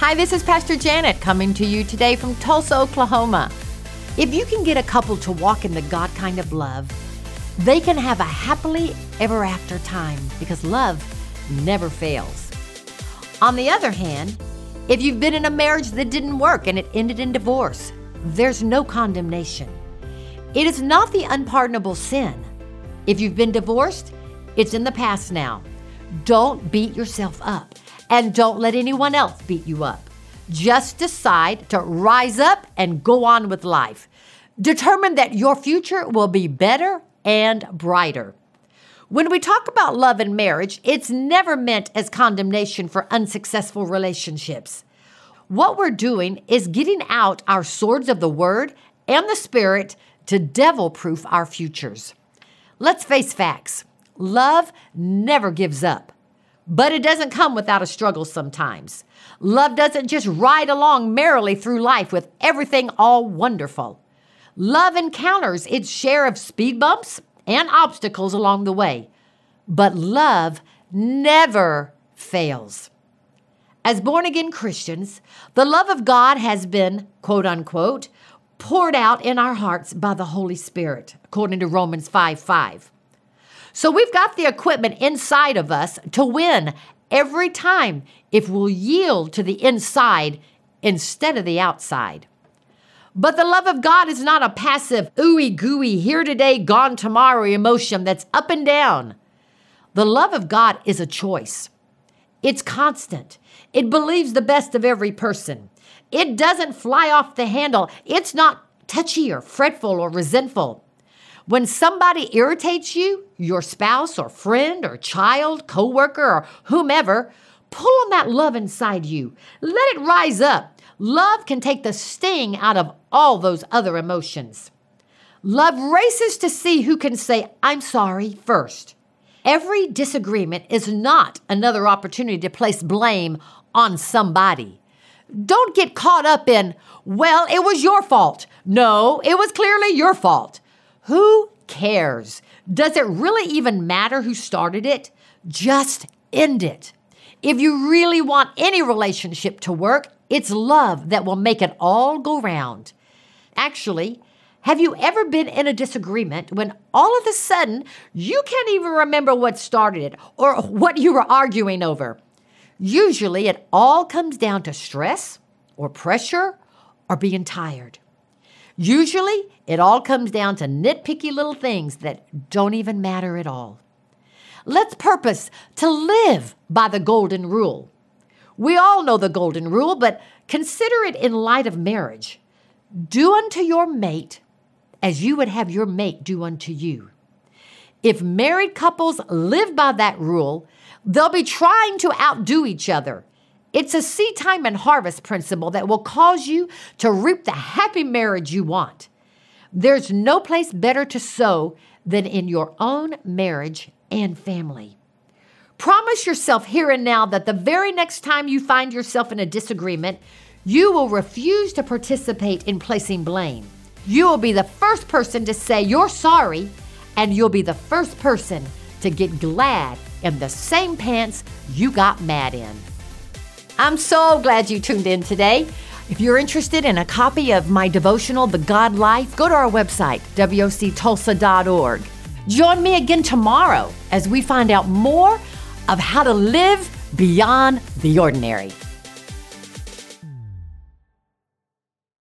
Hi, this is Pastor Janet coming to you today from Tulsa, Oklahoma. If you can get a couple to walk in the God kind of love, they can have a happily ever after time because love never fails. On the other hand, if you've been in a marriage that didn't work and it ended in divorce, there's no condemnation. It is not the unpardonable sin. If you've been divorced, it's in the past now. Don't beat yourself up and don't let anyone else beat you up. Just decide to rise up and go on with life. Determine that your future will be better and brighter. When we talk about love and marriage, it's never meant as condemnation for unsuccessful relationships. What we're doing is getting out our swords of the word and the spirit to devil proof our futures. Let's face facts love never gives up, but it doesn't come without a struggle sometimes. Love doesn't just ride along merrily through life with everything all wonderful. Love encounters its share of speed bumps and obstacles along the way, but love never fails. As born again Christians, the love of God has been, quote unquote, poured out in our hearts by the Holy Spirit, according to Romans 5 5. So we've got the equipment inside of us to win every time if we'll yield to the inside instead of the outside. But the love of God is not a passive, ooey gooey, here today, gone tomorrow emotion that's up and down. The love of God is a choice. It's constant. It believes the best of every person. It doesn't fly off the handle. It's not touchy or fretful or resentful. When somebody irritates you, your spouse or friend or child, coworker or whomever, pull on that love inside you. Let it rise up. Love can take the sting out of all those other emotions. Love races to see who can say, I'm sorry first. Every disagreement is not another opportunity to place blame on somebody. Don't get caught up in, well, it was your fault. No, it was clearly your fault. Who cares? Does it really even matter who started it? Just end it. If you really want any relationship to work, it's love that will make it all go round. Actually, have you ever been in a disagreement when all of a sudden you can't even remember what started it or what you were arguing over? Usually it all comes down to stress or pressure or being tired. Usually it all comes down to nitpicky little things that don't even matter at all. Let's purpose to live by the golden rule. We all know the golden rule, but consider it in light of marriage. Do unto your mate as you would have your mate do unto you. If married couples live by that rule, they'll be trying to outdo each other. It's a seed time and harvest principle that will cause you to reap the happy marriage you want. There's no place better to sow than in your own marriage and family. Promise yourself here and now that the very next time you find yourself in a disagreement, you will refuse to participate in placing blame. You will be the first person to say you're sorry, and you'll be the first person to get glad in the same pants you got mad in. I'm so glad you tuned in today. If you're interested in a copy of my devotional, The God Life, go to our website, woctulsa.org. Join me again tomorrow as we find out more of how to live beyond the ordinary.